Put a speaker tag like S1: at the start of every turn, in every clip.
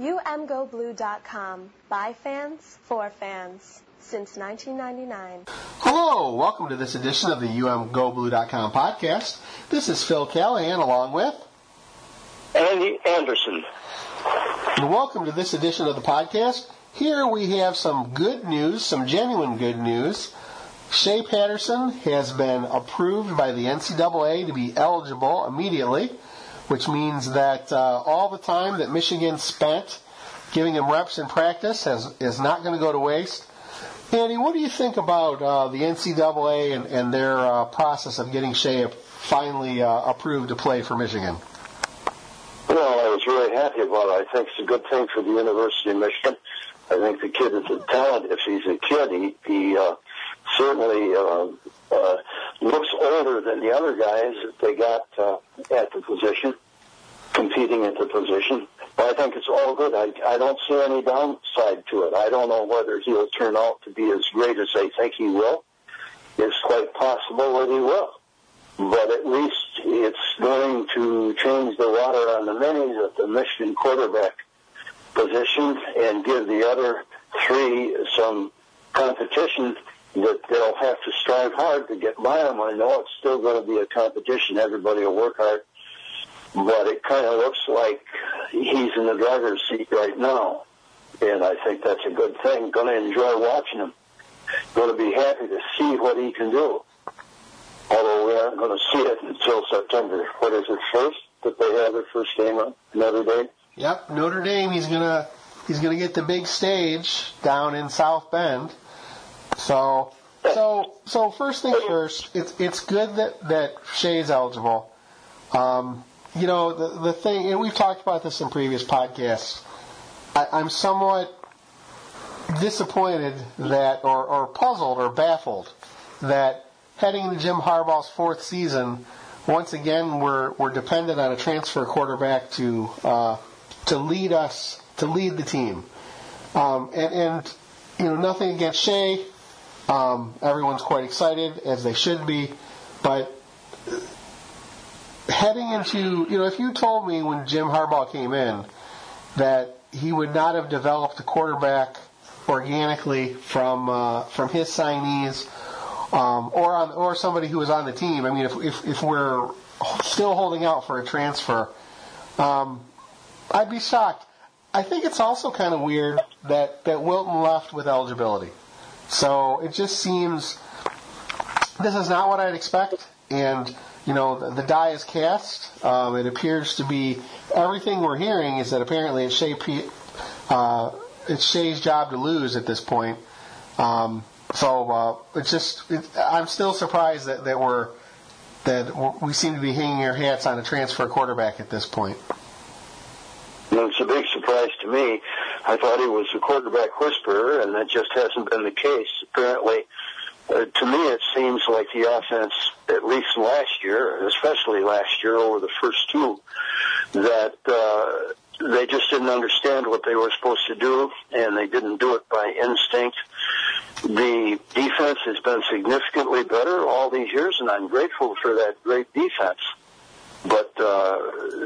S1: UMGoBlue.com. By fans, for fans. Since 1999.
S2: Hello, welcome to this edition of the UMGoBlue.com podcast. This is Phil Callahan along with
S3: Andy Anderson.
S2: And welcome to this edition of the podcast. Here we have some good news, some genuine good news. Shea Patterson has been approved by the NCAA to be eligible immediately which means that uh, all the time that Michigan spent giving him reps in practice has, is not going to go to waste. Andy, what do you think about uh, the NCAA and, and their uh, process of getting Shea finally uh, approved to play for Michigan?
S3: Well, I was really happy about it. I think it's a good thing for the University of Michigan. I think the kid is a talent. If he's a kid, he, he uh, certainly uh, uh, looks older than the other guys that they got uh, at the position, competing at the position. But I think it's all good. I, I don't see any downside to it. I don't know whether he'll turn out to be as great as they think he will. It's quite possible that he will. But at least it's going to change the water on the minis at the Michigan quarterback position and give the other three some competition that they'll have to strive hard to get by them. I know it's still going to be a competition. Everybody will work hard. But it kind of looks like he's in the driver's seat right now. And I think that's a good thing. Going to enjoy watching him. Going to be happy to see what he can do. Although we aren't going to see it until September. What is it, first? That they have their first game on Notre Dame?
S2: Yep, Notre Dame. He's gonna he's gonna get the big stage down in South Bend. So, so, so first things first. It's it's good that that Shea's eligible. Um, you know the the thing, and we've talked about this in previous podcasts. I, I'm somewhat disappointed that, or, or puzzled, or baffled that heading into Jim Harbaugh's fourth season, once again we're we're dependent on a transfer quarterback to uh, to lead us to lead the team. Um, and, and you know nothing against Shea. Um, everyone's quite excited, as they should be. But heading into, you know, if you told me when Jim Harbaugh came in that he would not have developed a quarterback organically from uh, from his signees um, or on or somebody who was on the team. I mean, if if, if we're still holding out for a transfer, um, I'd be shocked. I think it's also kind of weird that that Wilton left with eligibility. So it just seems this is not what I'd expect, and you know the, the die is cast. Um, it appears to be everything we're hearing is that apparently it's Shea, uh, it's Shea's job to lose at this point. Um, so uh, it's just it, I'm still surprised that, that we're that we seem to be hanging our hats on a transfer quarterback at this point.
S3: It's a big surprise to me. I thought he was a quarterback whisperer, and that just hasn't been the case. Apparently, uh, to me, it seems like the offense, at least last year, especially last year over the first two, that uh, they just didn't understand what they were supposed to do, and they didn't do it by instinct. The defense has been significantly better all these years, and I'm grateful for that great defense but uh,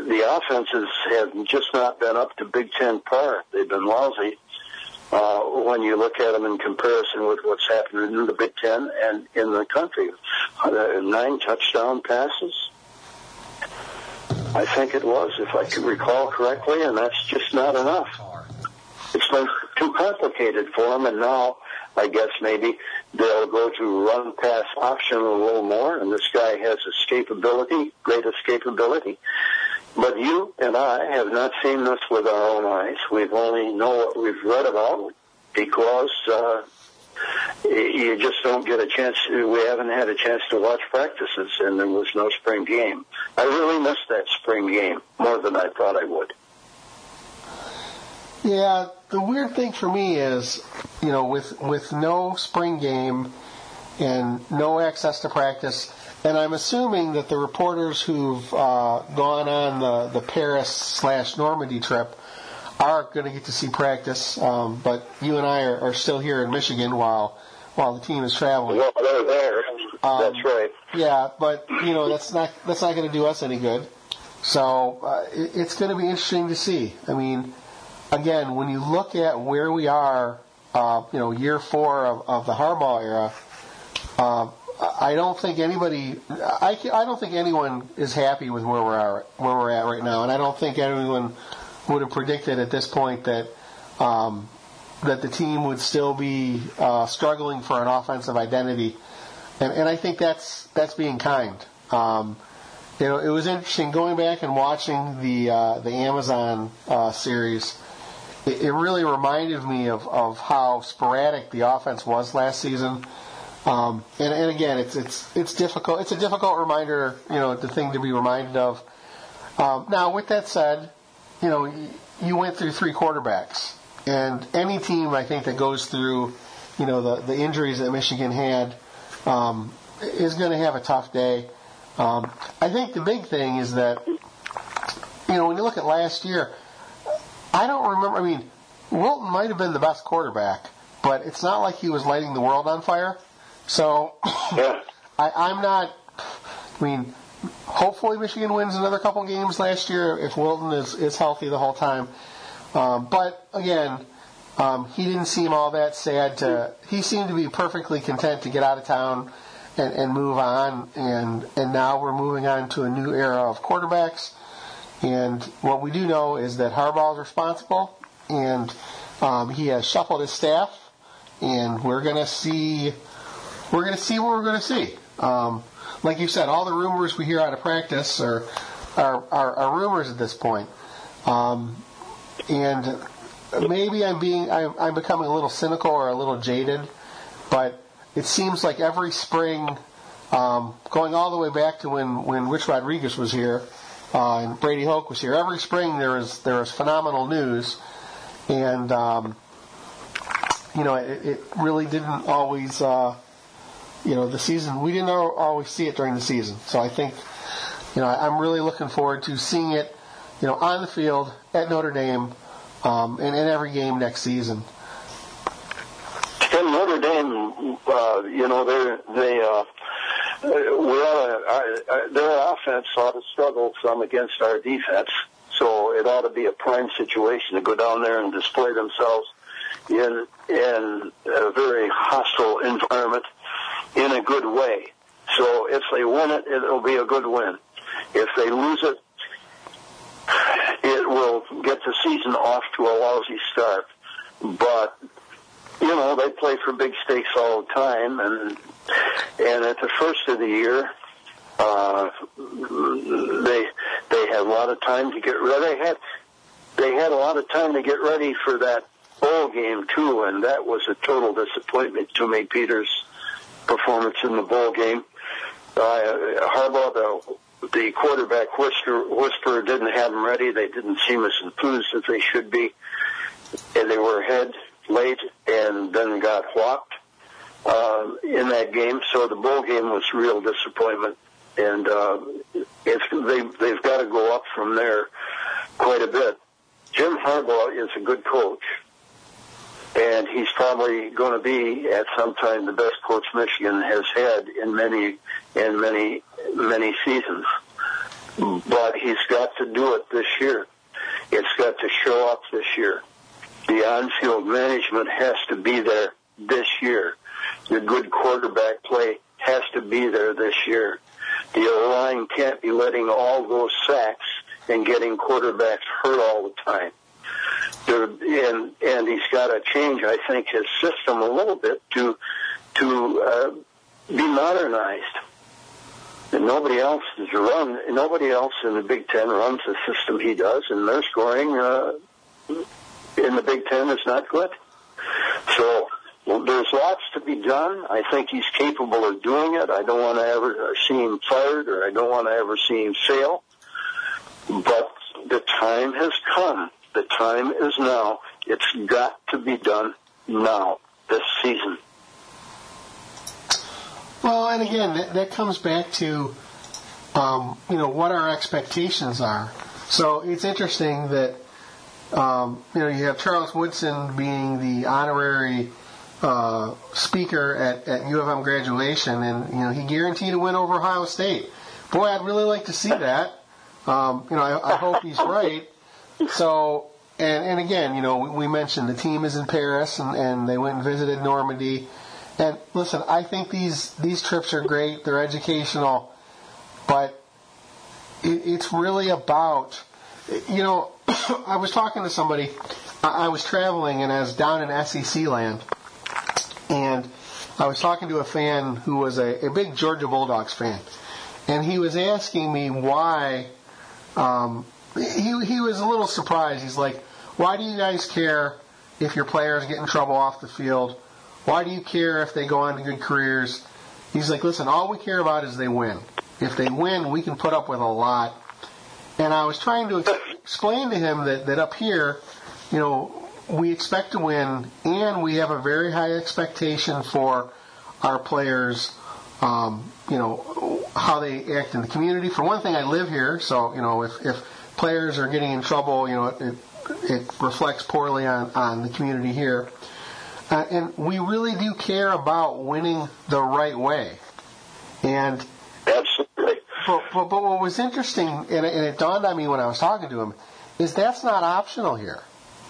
S3: the offenses have just not been up to Big Ten par. They've been lousy uh, when you look at them in comparison with what's happening in the Big Ten and in the country. Uh, nine touchdown passes. I think it was, if I can recall correctly, and that's just not enough. It's been too complicated for them, and now I guess maybe they'll go to run pass option a little more, and this guy has escapability, great escapability. But you and I have not seen this with our own eyes. We've only know what we've read about because uh, you just don't get a chance. We haven't had a chance to watch practices, and there was no spring game. I really missed that spring game more than I thought I would.
S2: Yeah, the weird thing for me is, you know, with with no spring game and no access to practice, and I'm assuming that the reporters who've uh, gone on the the Paris slash Normandy trip are going to get to see practice. Um, but you and I are, are still here in Michigan while while the team is traveling.
S3: Well, they're there. Um, that's right.
S2: Yeah, but you know that's not that's not going to do us any good. So uh, it, it's going to be interesting to see. I mean again, when you look at where we are, uh, you know, year four of, of the Harbaugh era, uh, I don't think anybody, I, I don't think anyone is happy with where we're at, where we're at right now, and I don't think anyone would have predicted at this point that um, that the team would still be uh, struggling for an offensive identity, and, and I think that's that's being kind. Um, you know, it was interesting going back and watching the uh, the Amazon uh, series. It, it really reminded me of, of how sporadic the offense was last season. Um, and, and again, it's it's it's difficult. It's a difficult reminder, you know, the thing to be reminded of. Um, now, with that said, you know, you went through three quarterbacks, and any team I think that goes through, you know, the the injuries that Michigan had, um, is going to have a tough day. Um, I think the big thing is that, you know, when you look at last year, I don't remember. I mean, Wilton might have been the best quarterback, but it's not like he was lighting the world on fire. So
S3: Yeah.
S2: I, I'm not. I mean, hopefully Michigan wins another couple games last year if Wilton is, is healthy the whole time. Um, but again, um, he didn't seem all that sad to. He seemed to be perfectly content to get out of town and, and move on. And and now we're moving on to a new era of quarterbacks. And what we do know is that Harbaugh is responsible, and um, he has shuffled his staff, and we're going to see we're to see what we're going to see. Um, like you said, all the rumors we hear out of practice are are, are, are rumors at this point. Um, and maybe I'm being I'm, I'm becoming a little cynical or a little jaded, but it seems like every spring, um, going all the way back to when when Rich Rodriguez was here uh, and Brady Hoke was here, every spring there was there was phenomenal news, and um, you know it, it really didn't always. Uh, you know, the season, we didn't always see it during the season. So I think, you know, I'm really looking forward to seeing it, you know, on the field at Notre Dame um, and in every game next season.
S3: And Notre Dame, uh, you know, they're, they, uh, we ought to, uh, their offense ought to struggle some against our defense. So it ought to be a prime situation to go down there and display themselves in in a very hostile environment in a good way. So if they win it, it'll be a good win. If they lose it, it will get the season off to a lousy start. But you know they play for big stakes all the time, and and at the first of the year, uh, they they had a lot of time to get ready. They had they had a lot of time to get ready for that bowl game too, and that was a total disappointment to me. Peters' performance in the bowl game. Uh, Harbaugh, the the quarterback whisper, whisperer, didn't have them ready. They didn't seem as enthused as they should be, and they were ahead late, and then got whopped uh, in that game. So the bowl game was real disappointment, and uh, if they they've got to go up from there quite a bit. Jim Harbaugh is a good coach, and he's probably going to be at some time the best coach Michigan has had in many in many many seasons. But he's got to do it this year. It's got to show up this year. The on-field management has to be there this year. The good quarterback play has to be there this year. The O-line can't be letting all those sacks and getting quarterbacks hurt all the time. And and he's got to change, I think, his system a little bit to to uh, be modernized. And nobody else is run. Nobody else in the Big Ten runs the system he does, and their scoring uh, in the Big Ten is not good. So there's lots to be done. I think he's capable of doing it. I don't want to ever see him fired, or I don't want to ever see him fail. But the time has come. The time is now. It's got to be done now, this season.
S2: Well, and again, that, that comes back to, um, you know, what our expectations are. So it's interesting that, um, you know, you have Charles Woodson being the honorary uh, speaker at, at U of M graduation, and, you know, he guaranteed a win over Ohio State. Boy, I'd really like to see that. Um, you know, I, I hope he's right. So, and and again, you know, we mentioned the team is in Paris, and, and they went and visited Normandy. And listen, I think these these trips are great. They're educational, but it, it's really about, you know, I was talking to somebody. I, I was traveling, and I was down in SEC land, and I was talking to a fan who was a, a big Georgia Bulldogs fan, and he was asking me why. Um, he he was a little surprised. He's like, "Why do you guys care if your players get in trouble off the field? Why do you care if they go on to good careers?" He's like, "Listen, all we care about is they win. If they win, we can put up with a lot." And I was trying to explain to him that that up here, you know, we expect to win, and we have a very high expectation for our players. Um, you know how they act in the community. For one thing, I live here, so you know if, if players are getting in trouble, you know it, it reflects poorly on, on the community here. Uh, and we really do care about winning the right way. And
S3: absolutely.
S2: But, but, but what was interesting, and it, and it dawned on me when I was talking to him, is that's not optional here.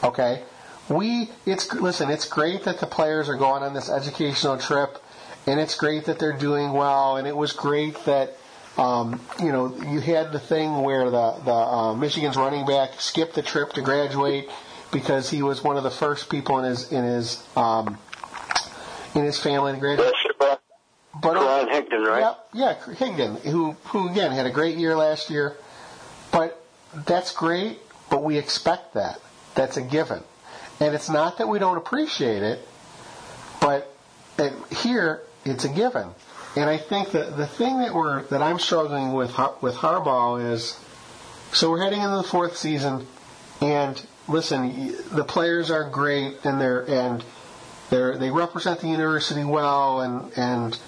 S2: Okay, we it's listen it's great that the players are going on this educational trip and it's great that they're doing well and it was great that um, you know you had the thing where the the uh, Michigan's running back skipped the trip to graduate because he was one of the first people in his in his um, in his family to graduate.
S3: But Ron Higdon, right?
S2: Yeah, yeah, Higdon, who who again had a great year last year, but that's great. But we expect that. That's a given. And it's not that we don't appreciate it, but here it's a given. And I think that the thing that we're that I'm struggling with with Harbaugh is, so we're heading into the fourth season, and listen, the players are great, and they're and they they represent the university well, and and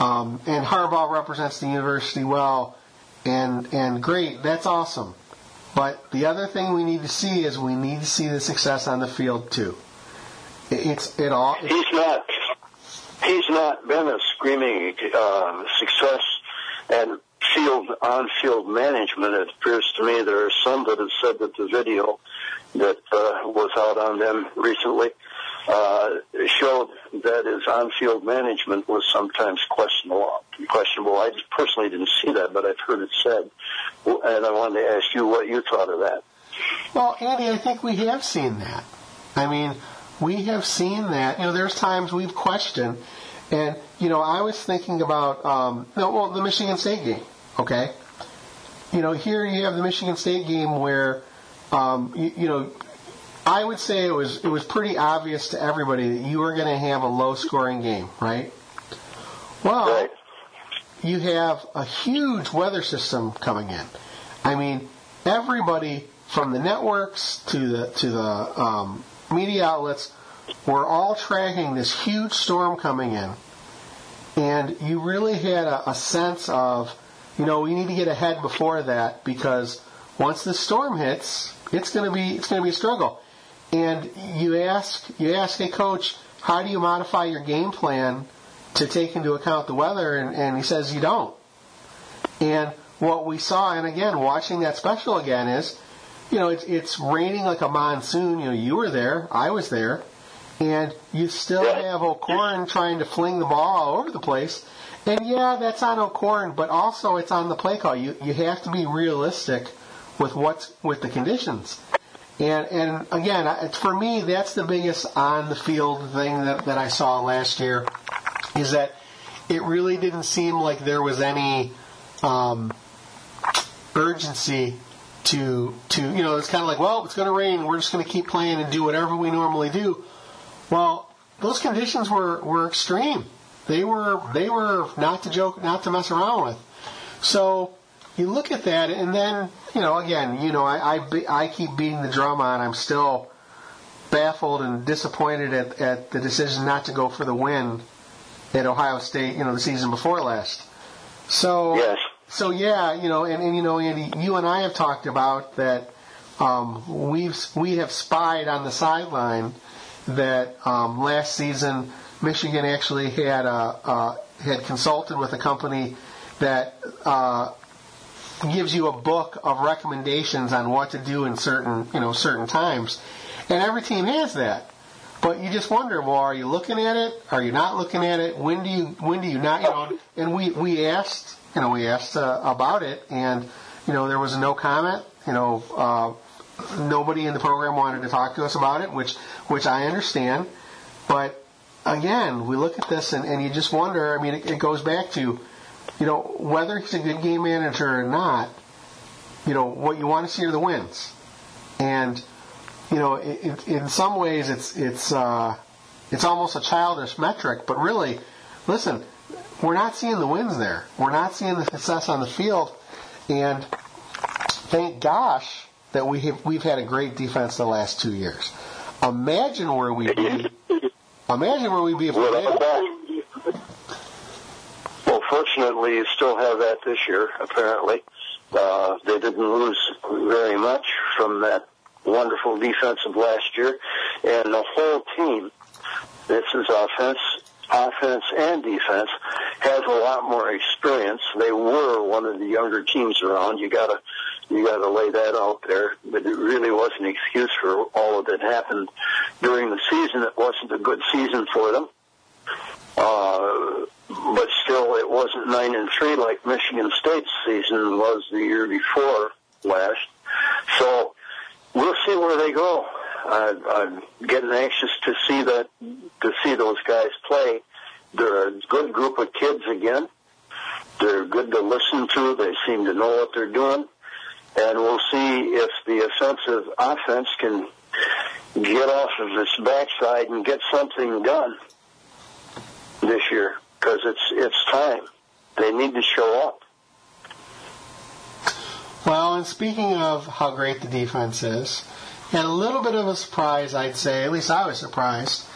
S2: um, and Harbaugh represents the university well, and and great, that's awesome. But the other thing we need to see is we need to see the success on the field too. It's it all.
S3: It's, he's not. He's not been a screaming uh, success and field on-field management. It appears to me there are some that have said that the video that uh, was out on them recently uh, showed that his on-field management was sometimes questionable. Questionable. I personally didn't see that, but I've heard it said, and I wanted to ask you what you thought of that.
S2: Well, Andy, I think we have seen that. I mean, we have seen that. You know, there's times we've questioned, and you know, I was thinking about um, well, the Michigan State game. Okay, you know, here you have the Michigan State game where, um, you, you know, I would say it was it was pretty obvious to everybody that you were going to have a low scoring game, right? Well,
S3: right.
S2: you have a huge weather system coming in. I mean, everybody from the networks to the to the um, media outlets were all tracking this huge storm coming in, and you really had a, a sense of, you know, we need to get ahead before that because once the storm hits, it's going to be it's going to be a struggle and you ask you ask a coach how do you modify your game plan to take into account the weather? And, and he says you don't. And what we saw and again watching that special again is you know it's, it's raining like a monsoon. You know you were there i was there. And you still have O'Korn trying to fling the ball all over the place. And yeah that's on O'Korn but also it's on the play call. You you have to be realistic with what's with the conditions and and again, for me, that's the biggest on the field thing that, that I saw last year, is that it really didn't seem like there was any um, urgency to to you know it's kind of like well it's going to rain we're just going to keep playing and do whatever we normally do. Well, those conditions were were extreme. They were they were not to joke, not to mess around with. So you look at that, and then you know, again, you know, I I, I keep beating the drum on. I'm still baffled and disappointed at, at the decision not to go for the win at Ohio State. You know, the season before last. So
S3: yes.
S2: So yeah, you know, and, and you know, Andy, you and I have talked about that. Um, we've we have spied on the sideline that um, last season Michigan actually had a, uh, had consulted with a company that uh, gives you a book of recommendations on what to do in certain you know certain times, and every team has that. But you just wonder, well, are you looking at it? Are you not looking at it? When do you when do you not? You know, and we we asked you know we asked uh, about it, and you know there was no comment. You know, uh, nobody in the program wanted to talk to us about it, which which I understand. But again, we look at this and, and you just wonder. I mean, it, it goes back to you know whether he's a good game manager or not. You know what you want to see are the wins, and you know, it, in some ways it's it's uh, it's almost a childish metric, but really, listen, we're not seeing the wins there. We're not seeing the success on the field, and thank gosh that we have we've had a great defense the last two years. Imagine where we'd be. Imagine where we'd be if we
S3: well, well, fortunately, you still have that this year. Apparently, uh, they didn't lose very much from that wonderful defense of last year, and the whole team. This is offense, offense and defense has a lot more experience. They were one of the younger teams around. You gotta, you gotta lay that out there. But it really was an excuse for all of that happened during the season. It wasn't a good season for them. Uh, but still, it wasn't nine and three like Michigan State's season was the year before last. So we'll see where they go. I, I'm getting anxious to see that to see those guys play. They're a good group of kids again. They're good to listen to. They seem to know what they're doing, and we'll see if the offensive offense can get off of its backside and get something done this year because it's it's time. They need to show up.
S2: Well, and speaking of how great the defense is, and a little bit of a surprise, I'd say, at least I was surprised,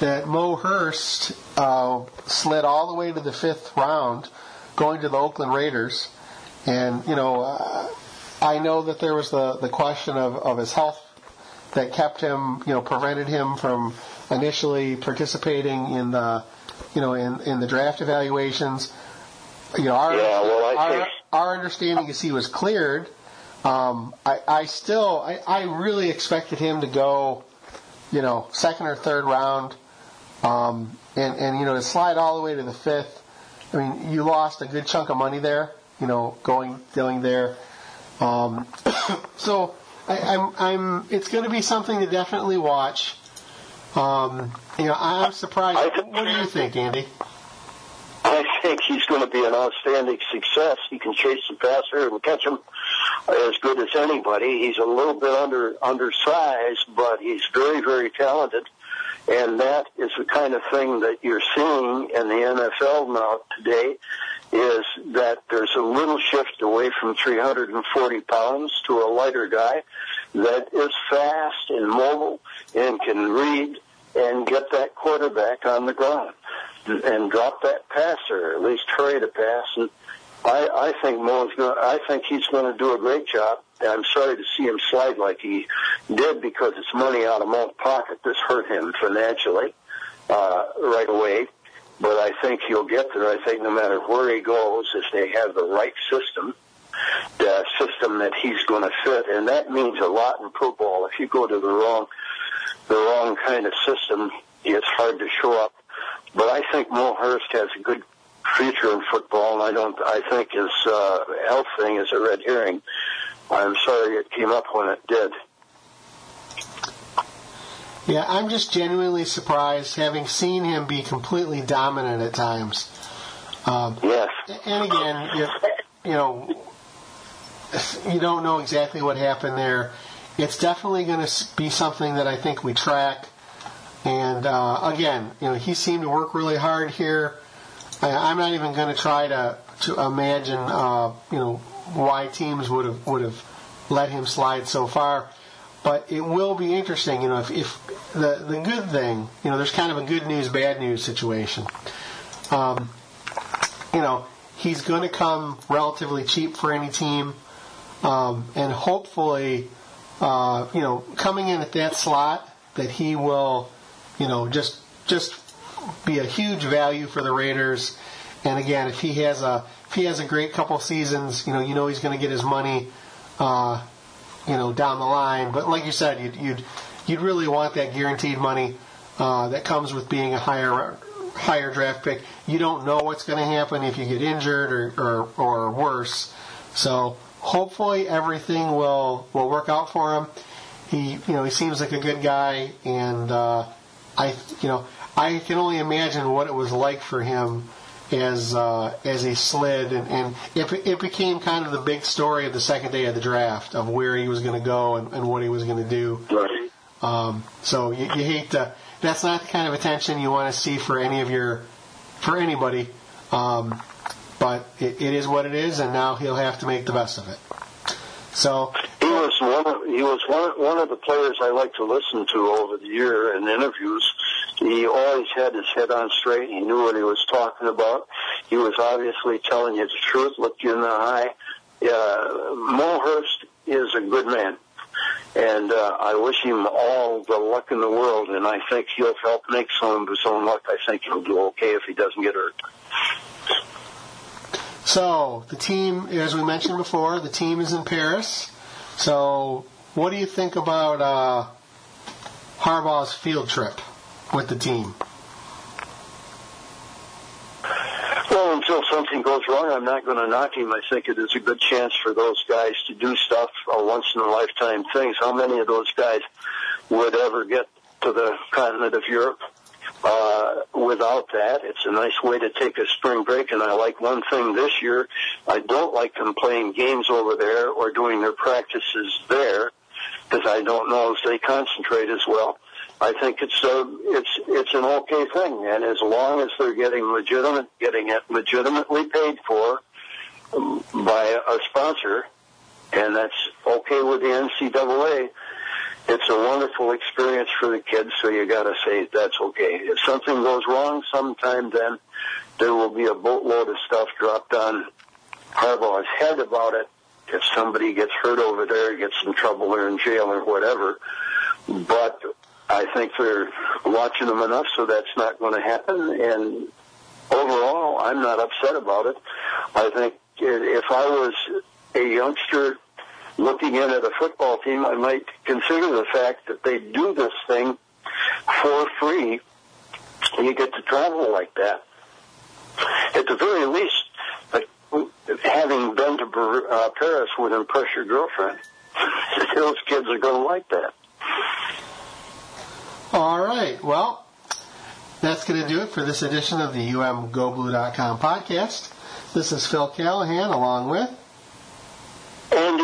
S2: that Mo Hurst uh, slid all the way to the fifth round, going to the Oakland Raiders. And, you know, uh, I know that there was the, the question of, of his health that kept him, you know, prevented him from initially participating in the, you know, in, in the draft evaluations. You know, our,
S3: yeah, well,
S2: our, our understanding is he was cleared. Um, I, I still, I, I really expected him to go, you know, second or third round, um, and and you know to slide all the way to the fifth. I mean, you lost a good chunk of money there, you know, going going there. Um, so I, I'm, I'm, it's going to be something to definitely watch. Um, you know, I'm surprised. What do you think, Andy?
S3: I think he's going to be an outstanding success. He can chase the passer and catch him as good as anybody. He's a little bit under undersized, but he's very, very talented. And that is the kind of thing that you're seeing in the NFL now today is that there's a little shift away from 340 pounds to a lighter guy that is fast and mobile and can read and get that quarterback on the ground and drop that passer, at least hurry to pass. And I, I think Mo's going. I think he's going to do a great job. I'm sorry to see him slide like he did because it's money out of Mo's pocket. This hurt him financially uh, right away. But I think he'll get there. I think no matter where he goes, if they have the right system, the system that he's going to fit, and that means a lot in football. If you go to the wrong, the wrong kind of system, it's hard to show up but I think Mo Hurst has a good future in football, and I don't. I think his uh, health thing is a red herring. I'm sorry it came up when it did.
S2: Yeah, I'm just genuinely surprised, having seen him be completely dominant at times. Um,
S3: yes.
S2: And again, you, you know, you don't know exactly what happened there. It's definitely going to be something that I think we track and uh, again, you know, he seemed to work really hard here. I, am not even going to try to to imagine, uh, you know, why teams would have would have let him slide so far. But it will be interesting, you know, if, if the the good thing, you know, there's kind of a good news bad news situation. Um, you know, he's going to come relatively cheap for any team, um, and hopefully, uh, you know, coming in at that slot, that he will you know, just just be a huge value for the Raiders and again, if he has a if he has a great couple seasons, you know, you know he's going to get his money, uh, you know, down the line. But like you said, you'd you'd, you'd really want that guaranteed money uh, that comes with being a higher higher draft pick. You don't know what's going to happen if you get injured or, or or worse. So hopefully everything will will work out for him. He you know he seems like a good guy, and uh, I you know I can only imagine what it was like for him as uh, as he slid, and, and it, it became kind of the big story of the second day of the draft of where he was going to go and, and what he was going to do.
S3: Right.
S2: Um, so you, you hate to. That's not the kind of attention you want to see for any of your for anybody. Um, but it, it is what it is, and now he'll have to make the best of it. So
S3: He was one of he was one one of the players I like to listen to over the year in interviews. He always had his head on straight. He knew what he was talking about. He was obviously telling you the truth, looked you in the eye. Uh, Mo is a good man, and uh, I wish him all the luck in the world. And I think he'll help make some of his own luck. I think he'll do okay if he doesn't get hurt.
S2: So the team, as we mentioned before, the team is in Paris. So what do you think about uh, Harbaugh's field trip with the team?
S3: Well, until something goes wrong, I'm not going to knock him. I think it is a good chance for those guys to do stuff, a once in a lifetime things. How many of those guys would ever get to the continent of Europe uh, without that? It's a nice way to take a spring break, and I like one thing this year. I don't like them playing games over there or doing their practices there because I don't know if they concentrate as well. I think it's a it's it's an okay thing, and as long as they're getting legitimate, getting it legitimately paid for um, by a sponsor, and that's okay with the NCAA. It's a wonderful experience for the kids, so you got to say that's okay. If something goes wrong, sometime then there will be a boatload of stuff dropped on Harbaugh's head about it. If somebody gets hurt over there, gets in trouble or in jail or whatever, but I think they're watching them enough so that's not going to happen. And overall, I'm not upset about it. I think if I was a youngster looking in at a football team, I might consider the fact that they do this thing for free. And you get to travel like that. At the very least, like, having been to uh, Paris would impress your girlfriend. Those kids are going to like that.
S2: All right. Well, that's going to do it for this edition of the UMGoBlue.com podcast. This is Phil Callahan along with
S3: Andy.